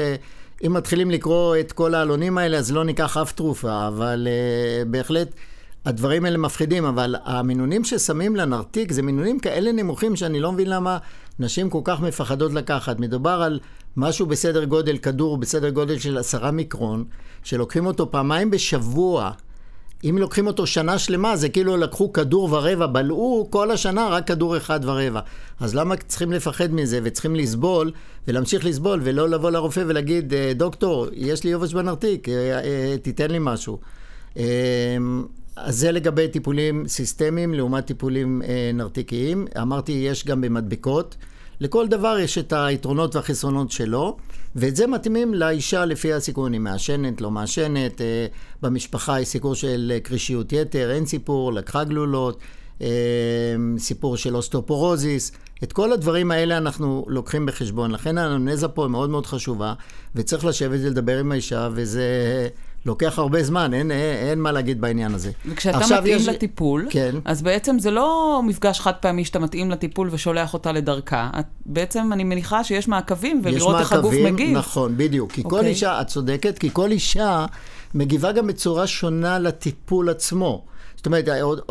אם מתחילים לקרוא את כל העלונים האלה, אז לא ניקח אף תרופה, אבל uh, בהחלט הדברים האלה מפחידים, אבל המינונים ששמים לנרתיק זה מינונים כאלה נמוכים שאני לא מבין למה נשים כל כך מפחדות לקחת. מדובר על משהו בסדר גודל, כדור בסדר גודל של עשרה מיקרון, שלוקחים אותו פעמיים בשבוע. אם לוקחים אותו שנה שלמה, זה כאילו לקחו כדור ורבע, בלעו כל השנה רק כדור אחד ורבע. אז למה צריכים לפחד מזה וצריכים לסבול ולהמשיך לסבול ולא לבוא לרופא ולהגיד, אה, דוקטור, יש לי יובש בנרתיק, אה, אה, תיתן לי משהו. אז זה לגבי טיפולים סיסטמיים לעומת טיפולים נרתיקיים. אמרתי, יש גם במדבקות. לכל דבר יש את היתרונות והחסרונות שלו, ואת זה מתאימים לאישה לפי הסיכון, היא מעשנת, לא מעשנת, אה, במשפחה יש סיפור של קרישיות יתר, אין סיפור, לקחה גלולות, אה, סיפור של אוסטופורוזיס, את כל הדברים האלה אנחנו לוקחים בחשבון. לכן האנמנזה פה היא מאוד מאוד חשובה, וצריך לשבת ולדבר עם האישה, וזה... לוקח הרבה זמן, אין, אין, אין מה להגיד בעניין הזה. וכשאתה מתאים יש... לטיפול, כן. אז בעצם זה לא מפגש חד פעמי שאתה מתאים לטיפול ושולח אותה לדרכה. את, בעצם אני מניחה שיש מעקבים ולראות איך הגוף מגיב. נכון, בדיוק. כי okay. כל אוקיי. אישה, את צודקת, כי כל אישה מגיבה גם בצורה שונה לטיפול עצמו. זאת אומרת,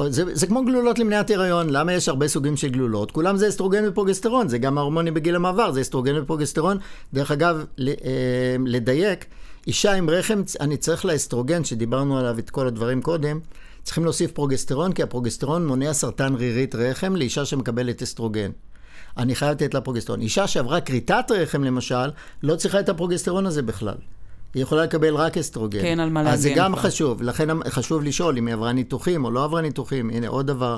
זה, זה כמו גלולות למניעת הריון, למה יש הרבה סוגים של גלולות? כולם זה אסטרוגן ופרוגסטרון, זה גם ההורמונים בגיל המעבר, זה אסטרוגן ופרוגסטרון. דרך אגב, אה, לדייק, אישה עם רחם, אני צריך לאסטרוגן, שדיברנו עליו את כל הדברים קודם, צריכים להוסיף פרוגסטרון, כי הפרוגסטרון מונע סרטן רירית רחם לאישה שמקבלת אסטרוגן. אני חייב לתת לה פרוגסטרון. אישה שעברה כריתת רחם למשל, לא צריכה את הפרוגסטרון הזה בכלל. היא יכולה לקבל רק אסטרוגן. כן, על מה להגן אז זה גם כבר. חשוב, לכן חשוב לשאול אם היא עברה ניתוחים או לא עברה ניתוחים. הנה עוד דבר.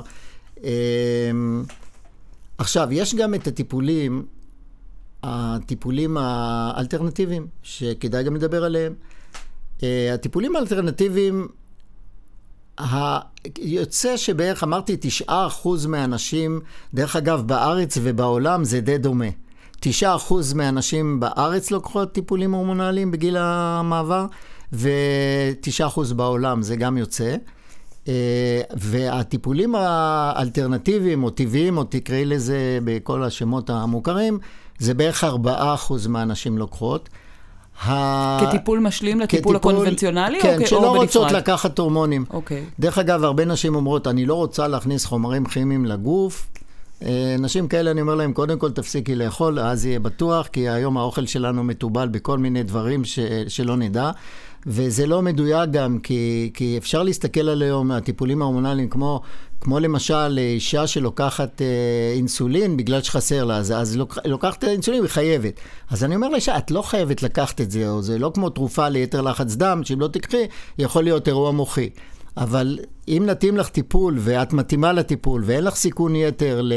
אמ, עכשיו, יש גם את הטיפולים, הטיפולים האלטרנטיביים, שכדאי גם לדבר עליהם. אה, הטיפולים האלטרנטיביים, יוצא שבערך, אמרתי, 9% מהאנשים, דרך אגב, בארץ ובעולם זה די דומה. 9% מהנשים בארץ לוקחות טיפולים הורמונליים בגיל המעבר, ו-9% בעולם, זה גם יוצא. אה, והטיפולים האלטרנטיביים או טבעיים, או תקראי לזה בכל השמות המוכרים, זה בערך 4% מהנשים לוקחות. ה- כטיפול משלים לטיפול כטיפול- הקונבנציונלי, כן, או שלא או רוצות בנפרד? לקחת הורמונים. אוקיי. דרך אגב, הרבה נשים אומרות, אני לא רוצה להכניס חומרים כימיים לגוף. אה, נשים כאלה, אני אומר להם, קודם כל תפסיקי לאכול, אז יהיה בטוח, כי היום האוכל שלנו מתובל בכל מיני דברים ש, שלא נדע. וזה לא מדויק גם, כי, כי אפשר להסתכל על היום הטיפולים ההורמונליים, כמו, כמו למשל אישה שלוקחת אה, אינסולין בגלל שחסר לה, אז, אז לוק, לוקחת את האינסולין, היא חייבת. אז אני אומר לאישה, את לא חייבת לקחת את זה, או זה לא כמו תרופה ליתר לחץ דם, שאם לא תקחי, יכול להיות אירוע מוחי. אבל אם נתאים לך טיפול ואת מתאימה לטיפול ואין לך סיכון יתר ל,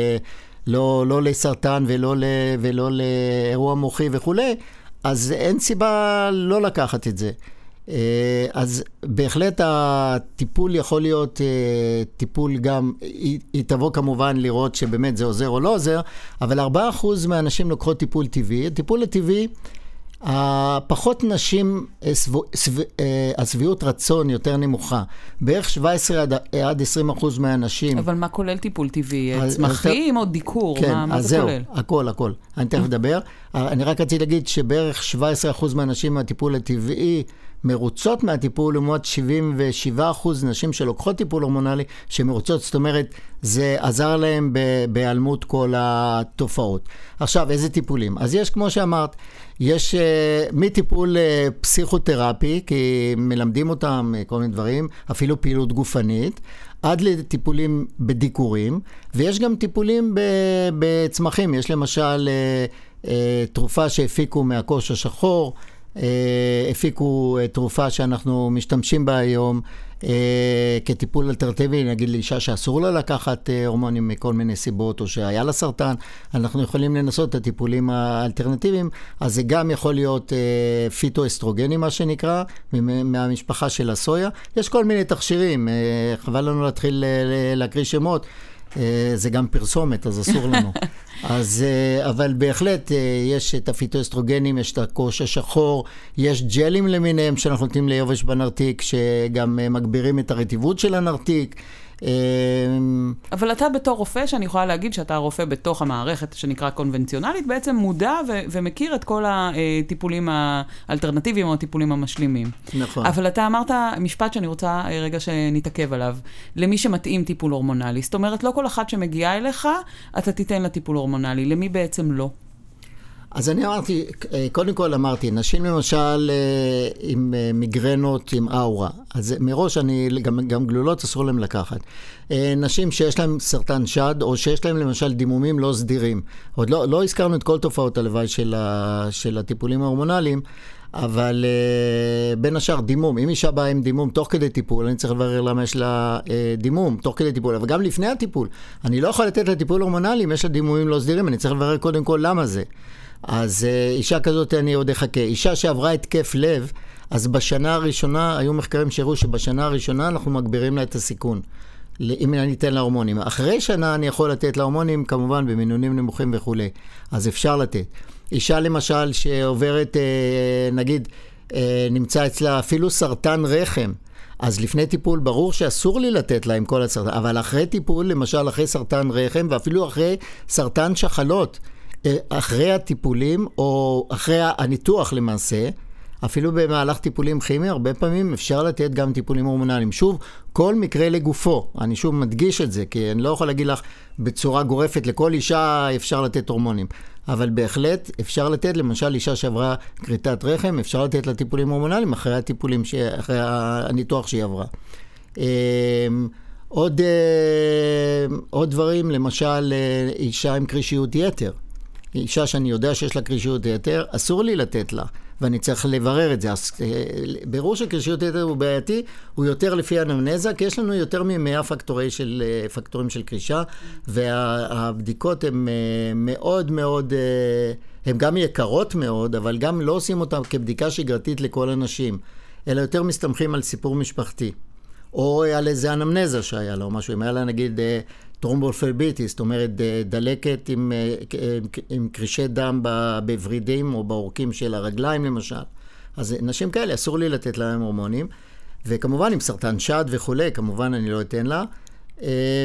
לא, לא לסרטן ולא, ל, ולא לאירוע מוחי וכולי, אז אין סיבה לא לקחת את זה. אה, אז בהחלט הטיפול יכול להיות אה, טיפול גם, היא, היא תבוא כמובן לראות שבאמת זה עוזר או לא עוזר, אבל 4% מהנשים לוקחות טיפול טבעי. הטיפול הטבעי, הפחות נשים, אה, סבו- סב- השביעות רצון יותר נמוכה. בערך 17 עד- עד 20 אחוז מהנשים. אבל מה כולל טיפול טבעי? צמחים או דיקור? כן, מה, מה אז זה זהו, כולל? הכל, הכל. אני תכף אדבר. אני רק רציתי להגיד שבערך 17% מהנשים מהטיפול הטבעי מרוצות מהטיפול, לעומת 77% נשים שלוקחות טיפול הורמונלי שמרוצות, זאת אומרת, זה עזר להם ב- בהיעלמות כל התופעות. עכשיו, איזה טיפולים? אז יש, כמו שאמרת, יש uh, מטיפול uh, פסיכותרפי, כי מלמדים אותם uh, כל מיני דברים, אפילו פעילות גופנית, עד לטיפולים בדיקורים, ויש גם טיפולים בצמחים. יש למשל uh, uh, תרופה שהפיקו מהקוש השחור, הפיקו uh, תרופה שאנחנו משתמשים בה היום אה, כטיפול אלטרנטיבי, נגיד לאישה שאסור לה לקחת הורמונים מכל מיני סיבות, או שהיה לה סרטן, אנחנו יכולים לנסות את הטיפולים האלטרנטיביים, אז זה גם יכול להיות פיטואסטרוגני, מה שנקרא, מהמשפחה של הסויה. יש כל מיני תכשירים, חבל לנו להתחיל להקריא שמות. אה, זה גם פרסומת, אז אסור לנו. אז, אה, אבל בהחלט אה, יש את הפיטואסטרוגנים, יש את הקוהוש השחור, יש ג'לים למיניהם שאנחנו נותנים ליובש בנרתיק, שגם מגבירים את הרטיבות של הנרתיק. אה, אבל אתה בתור רופא, שאני יכולה להגיד שאתה רופא בתוך המערכת שנקרא קונבנציונלית, בעצם מודע ו- ומכיר את כל הטיפולים האלטרנטיביים או הטיפולים המשלימים. נכון. אבל אתה אמרת משפט שאני רוצה אה, רגע שנתעכב עליו. למי שמתאים טיפול הורמונלי. זאת אומרת, לא כל אחת שמגיעה אליך, אתה תיתן לה טיפול הורמונלי. למי בעצם לא? אז אני אמרתי, אה, קודם כל אמרתי, נשים למשל אה, עם אה, מיגרנות, עם אאורה, אז מראש אני, גם, גם גלולות אסור להם לקחת. נשים שיש להן סרטן שד, או שיש להן למשל דימומים לא סדירים. עוד לא, לא הזכרנו את כל תופעות הלוואי של, ה, של הטיפולים ההורמונליים, אבל uh, בין השאר דימום, אם אישה באה עם דימום תוך כדי טיפול, אני צריך לברר למה יש לה uh, דימום תוך כדי טיפול, אבל גם לפני הטיפול. אני לא יכול לתת לה טיפול הורמונלי אם יש לה דימומים לא סדירים, אני צריך לברר קודם כל למה זה. אז uh, אישה כזאת אני עוד אחכה. אישה שעברה התקף לב, אז בשנה הראשונה, היו מחקרים שהראו שבשנה הראשונה אנחנו מגבירים לה את הסיכון. אם אני אתן לה הורמונים. אחרי שנה אני יכול לתת לה הורמונים, כמובן במינונים נמוכים וכולי. אז אפשר לתת. אישה למשל שעוברת, אה, נגיד, אה, נמצא אצלה אפילו סרטן רחם, אז לפני טיפול ברור שאסור לי לתת לה עם כל הסרטן, אבל אחרי טיפול, למשל אחרי סרטן רחם ואפילו אחרי סרטן שחלות, אה, אחרי הטיפולים או אחרי הניתוח למעשה, אפילו במהלך טיפולים כימיים, הרבה פעמים אפשר לתת גם טיפולים הורמונליים. שוב, כל מקרה לגופו. אני שוב מדגיש את זה, כי אני לא יכול להגיד לך בצורה גורפת, לכל אישה אפשר לתת הורמונים. אבל בהחלט אפשר לתת, למשל אישה שעברה כריתת רחם, אפשר לתת לה טיפולים הורמונליים אחרי הטיפולים, ש... אחרי הניתוח שהיא עברה. עוד, עוד דברים, למשל אישה עם קרישיות יתר. אישה שאני יודע שיש לה קרישיות יתר, אסור לי לתת לה. ואני צריך לברר את זה. אז בירור של קרישיות יתר הוא בעייתי, הוא יותר לפי אנמנזה, כי יש לנו יותר מ-100 פקטורי של, פקטורים של קרישה, והבדיקות הן מאוד מאוד... הן גם יקרות מאוד, אבל גם לא עושים אותן כבדיקה שגרתית לכל אנשים, אלא יותר מסתמכים על סיפור משפחתי. או על איזה אנמנזה שהיה לו, משהו, אם היה לה נגיד טרומבופלביטיס, זאת אומרת דלקת עם, עם קרישי דם בוורידים או בעורקים של הרגליים למשל. אז נשים כאלה, אסור לי לתת להם הורמונים. וכמובן עם סרטן שד וכולי, כמובן אני לא אתן לה.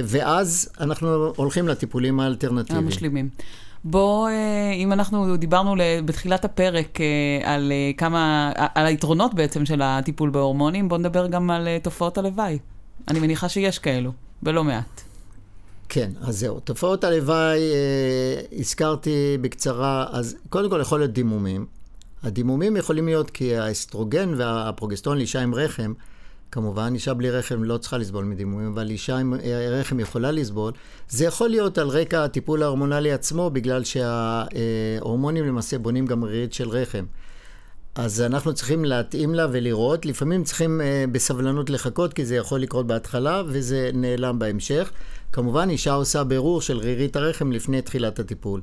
ואז אנחנו הולכים לטיפולים האלטרנטיביים. המשלימים. בוא, אם אנחנו דיברנו בתחילת הפרק על כמה, על היתרונות בעצם של הטיפול בהורמונים, בוא נדבר גם על תופעות הלוואי. אני מניחה שיש כאלו, ולא מעט. כן, אז זהו. תופעות הלוואי, הזכרתי בקצרה, אז קודם כל יכול להיות דימומים. הדימומים יכולים להיות כי האסטרוגן והפרוגסטרון לאישה עם רחם, כמובן, אישה בלי רחם לא צריכה לסבול מדימומים, אבל אישה עם רחם יכולה לסבול. זה יכול להיות על רקע הטיפול ההורמונלי עצמו, בגלל שההורמונים למעשה בונים גם רירית של רחם. אז אנחנו צריכים להתאים לה ולראות. לפעמים צריכים בסבלנות לחכות, כי זה יכול לקרות בהתחלה, וזה נעלם בהמשך. כמובן, אישה עושה בירור של רירית הרחם לפני תחילת הטיפול.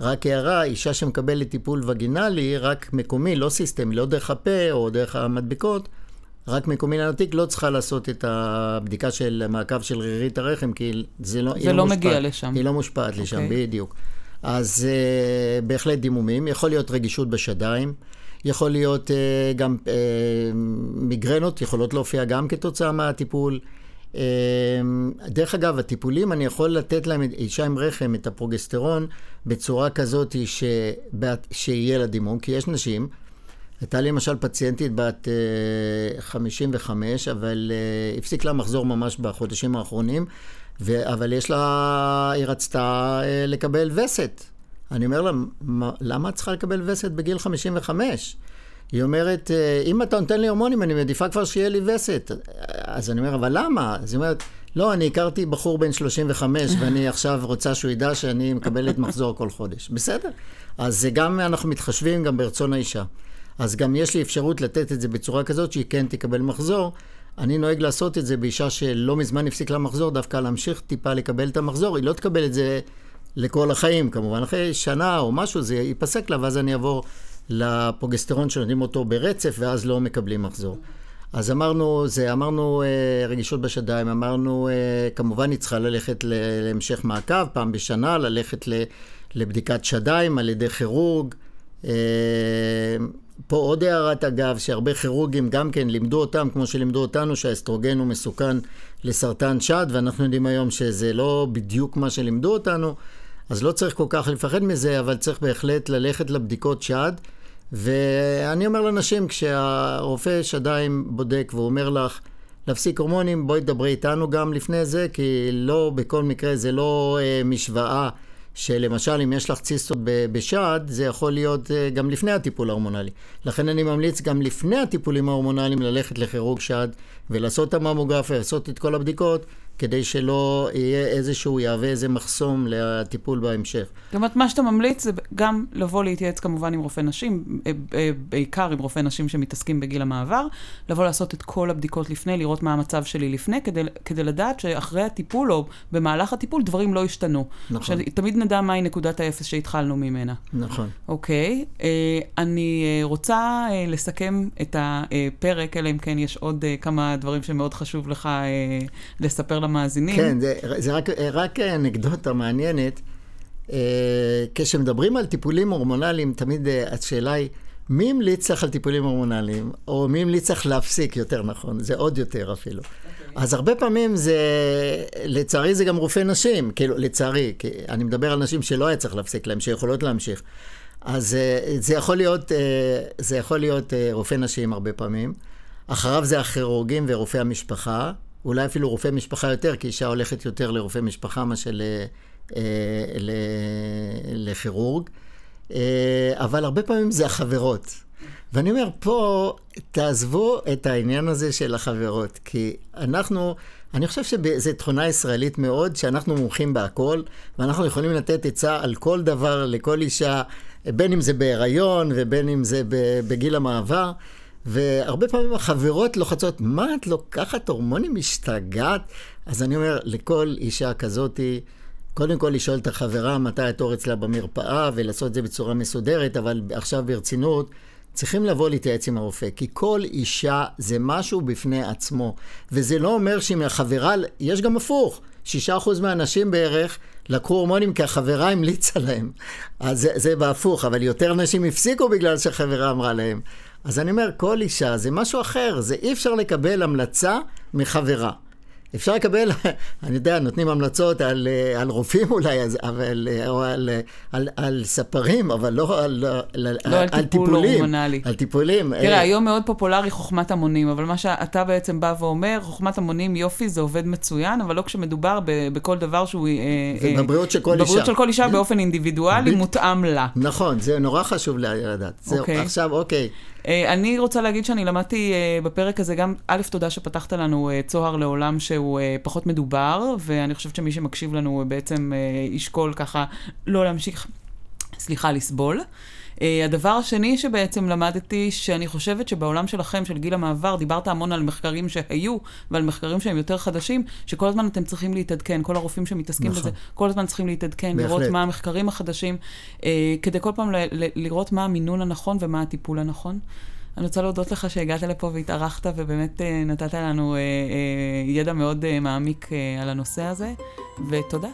רק הערה, אישה שמקבלת טיפול וגינלי, רק מקומי, לא סיסטמי, לא דרך הפה או דרך המדבקות, רק מקומי לנתיק לא צריכה לעשות את הבדיקה של מעקב של רירית הרחם, כי זה לא, זה לא, לא מגיע מושפעת, לשם. היא לא מושפעת okay. לשם, אוקיי. בדיוק. אז uh, בהחלט דימומים, יכול להיות רגישות בשדיים, יכול להיות uh, גם uh, מיגרנות, יכולות להופיע גם כתוצאה מהטיפול. Uh, דרך אגב, הטיפולים, אני יכול לתת להם, אישה עם רחם, את הפרוגסטרון, בצורה כזאת ש... שיהיה לה דימום, כי יש נשים הייתה לי למשל פציינטית בת 55, אה, אבל uh, הפסיק לה מחזור ממש בחודשים האחרונים, ו... אבל יש לה, היא רצתה uh, לקבל וסת. אני אומר לה, למה את צריכה לקבל וסת בגיל 55? היא אומרת, אם אתה נותן לי הורמונים, אני מעדיפה כבר שיהיה לי וסת. אז אני אומר, אבל למה? אז היא אומרת, לא, אני הכרתי בחור בן 35, ואני עכשיו רוצה שהוא ידע שאני מקבלת מחזור כל חודש. בסדר. אז גם אנחנו מתחשבים גם ברצון האישה. אז גם יש לי אפשרות לתת את זה בצורה כזאת שהיא כן תקבל מחזור. אני נוהג לעשות את זה באישה שלא מזמן הפסיק לה מחזור, דווקא להמשיך טיפה לקבל את המחזור. היא לא תקבל את זה לכל החיים, כמובן. אחרי שנה או משהו זה ייפסק לה, ואז אני אעבור לפרוגסטרון שנותנים אותו ברצף, ואז לא מקבלים מחזור. אז אמרנו, זה, אמרנו אה, רגישות בשדיים, אמרנו, אה, כמובן היא צריכה ללכת להמשך מעקב, פעם בשנה, ללכת לבדיקת שדיים על ידי כירורג. אה, פה עוד הערת אגב, שהרבה כירורגים גם כן לימדו אותם, כמו שלימדו אותנו, שהאסטרוגן הוא מסוכן לסרטן שד, ואנחנו יודעים היום שזה לא בדיוק מה שלימדו אותנו, אז לא צריך כל כך לפחד מזה, אבל צריך בהחלט ללכת לבדיקות שד. ואני אומר לאנשים, כשהרופא שדיים בודק והוא אומר לך, להפסיק הורמונים, בואי תדברי איתנו גם לפני זה, כי לא, בכל מקרה זה לא אה, משוואה שלמשל אם יש לך ציסטות בשד, זה יכול להיות אה, גם לפני הטיפול ההורמונלי. לכן אני ממליץ גם לפני הטיפולים ההורמונליים ללכת לכירורג שד ולעשות את הממוגרפיה, לעשות את כל הבדיקות, כדי שלא יהיה איזשהו, יהווה איזה מחסום לטיפול בהמשך. זאת אומרת, מה שאתה ממליץ זה גם לבוא להתייעץ כמובן עם רופא נשים, אה, אה, בעיקר עם רופא נשים שמתעסקים בגיל המעבר, לבוא לעשות את כל הבדיקות לפני, לראות מה המצב שלי לפני, כדי, כדי לדעת שאחרי הטיפול או במהלך הטיפול דברים לא השתנו. נכון. שתמיד נדע מהי נקודת האפס שהתחלנו ממנה. נכון. אוקיי, אה, אני רוצה לסכם את הפרק, אלא אם כן יש עוד כמה דברים שמאוד חשוב לך לספר למאזינים. כן, זה, זה רק, רק אנקדוטה מעניינת. אה, כשמדברים על טיפולים הורמונליים, תמיד אה, השאלה היא, מי המליץ לך על טיפולים הורמונליים? או מי המליץ לך להפסיק, יותר נכון, זה עוד יותר אפילו. Okay. אוקיי. אז הרבה פעמים זה, לצערי זה גם רופא נשים, כאילו, לצערי, כי אני מדבר על נשים שלא היה צריך להפסיק להם, שיכולות להמשיך. אז אה, זה יכול להיות, זה יכול להיות רופא נשים הרבה פעמים. אחריו זה הכירורגים ורופאי המשפחה, אולי אפילו רופא משפחה יותר, כי אישה הולכת יותר לרופא משפחה מאשר אה, לכירורג. אה, אבל הרבה פעמים זה החברות. ואני אומר, פה תעזבו את העניין הזה של החברות, כי אנחנו, אני חושב שזו תכונה ישראלית מאוד, שאנחנו מומחים בהכל, ואנחנו יכולים לתת עצה על כל דבר לכל אישה, בין אם זה בהיריון ובין אם זה בגיל המעבר. והרבה פעמים החברות לוחצות, מה את לוקחת הורמונים משתגעת? אז אני אומר, לכל אישה כזאתי, קודם כל לשאול את החברה מתי התור אצלה במרפאה ולעשות את זה בצורה מסודרת, אבל עכשיו ברצינות, צריכים לבוא להתייעץ עם הרופא, כי כל אישה זה משהו בפני עצמו. וזה לא אומר שאם החברה, יש גם הפוך, שישה אחוז מהנשים בערך לקחו הורמונים כי החברה המליצה להם. אז זה, זה בהפוך, אבל יותר נשים הפסיקו בגלל שהחברה אמרה להם. אז אני אומר, כל אישה זה משהו אחר, זה אי אפשר לקבל המלצה מחברה. אפשר לקבל, אני יודע, נותנים המלצות על, אה, על רופאים אולי, אבל, אה, או על, אה, על, על ספרים, אבל לא על, לא על, על טיפול טיפולים. הורמונלי. על טיפולים. תראה, היום מאוד פופולרי חוכמת המונים, אבל מה שאתה בעצם בא ואומר, חוכמת המונים, יופי, זה עובד מצוין, אבל לא כשמדובר ב, בכל דבר שהוא... ובבריאות של כל אישה. בבריאות של כל אישה באופן אינדיבידואלי, מותאם לה. נכון, זה נורא חשוב לדעת. זהו, אוקיי. עכשיו, אוקיי. אה, אני רוצה להגיד שאני למדתי אה, בפרק הזה גם, א', תודה שפתחת לנו אה, צוהר לעולם שהוא פחות מדובר, ואני חושבת שמי שמקשיב לנו בעצם ישקול ככה לא להמשיך, סליחה, לסבול. Uh, הדבר השני שבעצם למדתי, שאני חושבת שבעולם שלכם, של גיל המעבר, דיברת המון על מחקרים שהיו ועל מחקרים שהם יותר חדשים, שכל הזמן אתם צריכים להתעדכן, כל הרופאים שמתעסקים נכון. בזה, כל הזמן צריכים להתעדכן, בהחלט. לראות מה המחקרים החדשים, uh, כדי כל פעם ל- ל- לראות מה המינון הנכון ומה הטיפול הנכון. אני רוצה להודות לך שהגעת לפה והתארחת, ובאמת uh, נתת לנו ידע מאוד מעמיק על הנושא הזה, ותודה.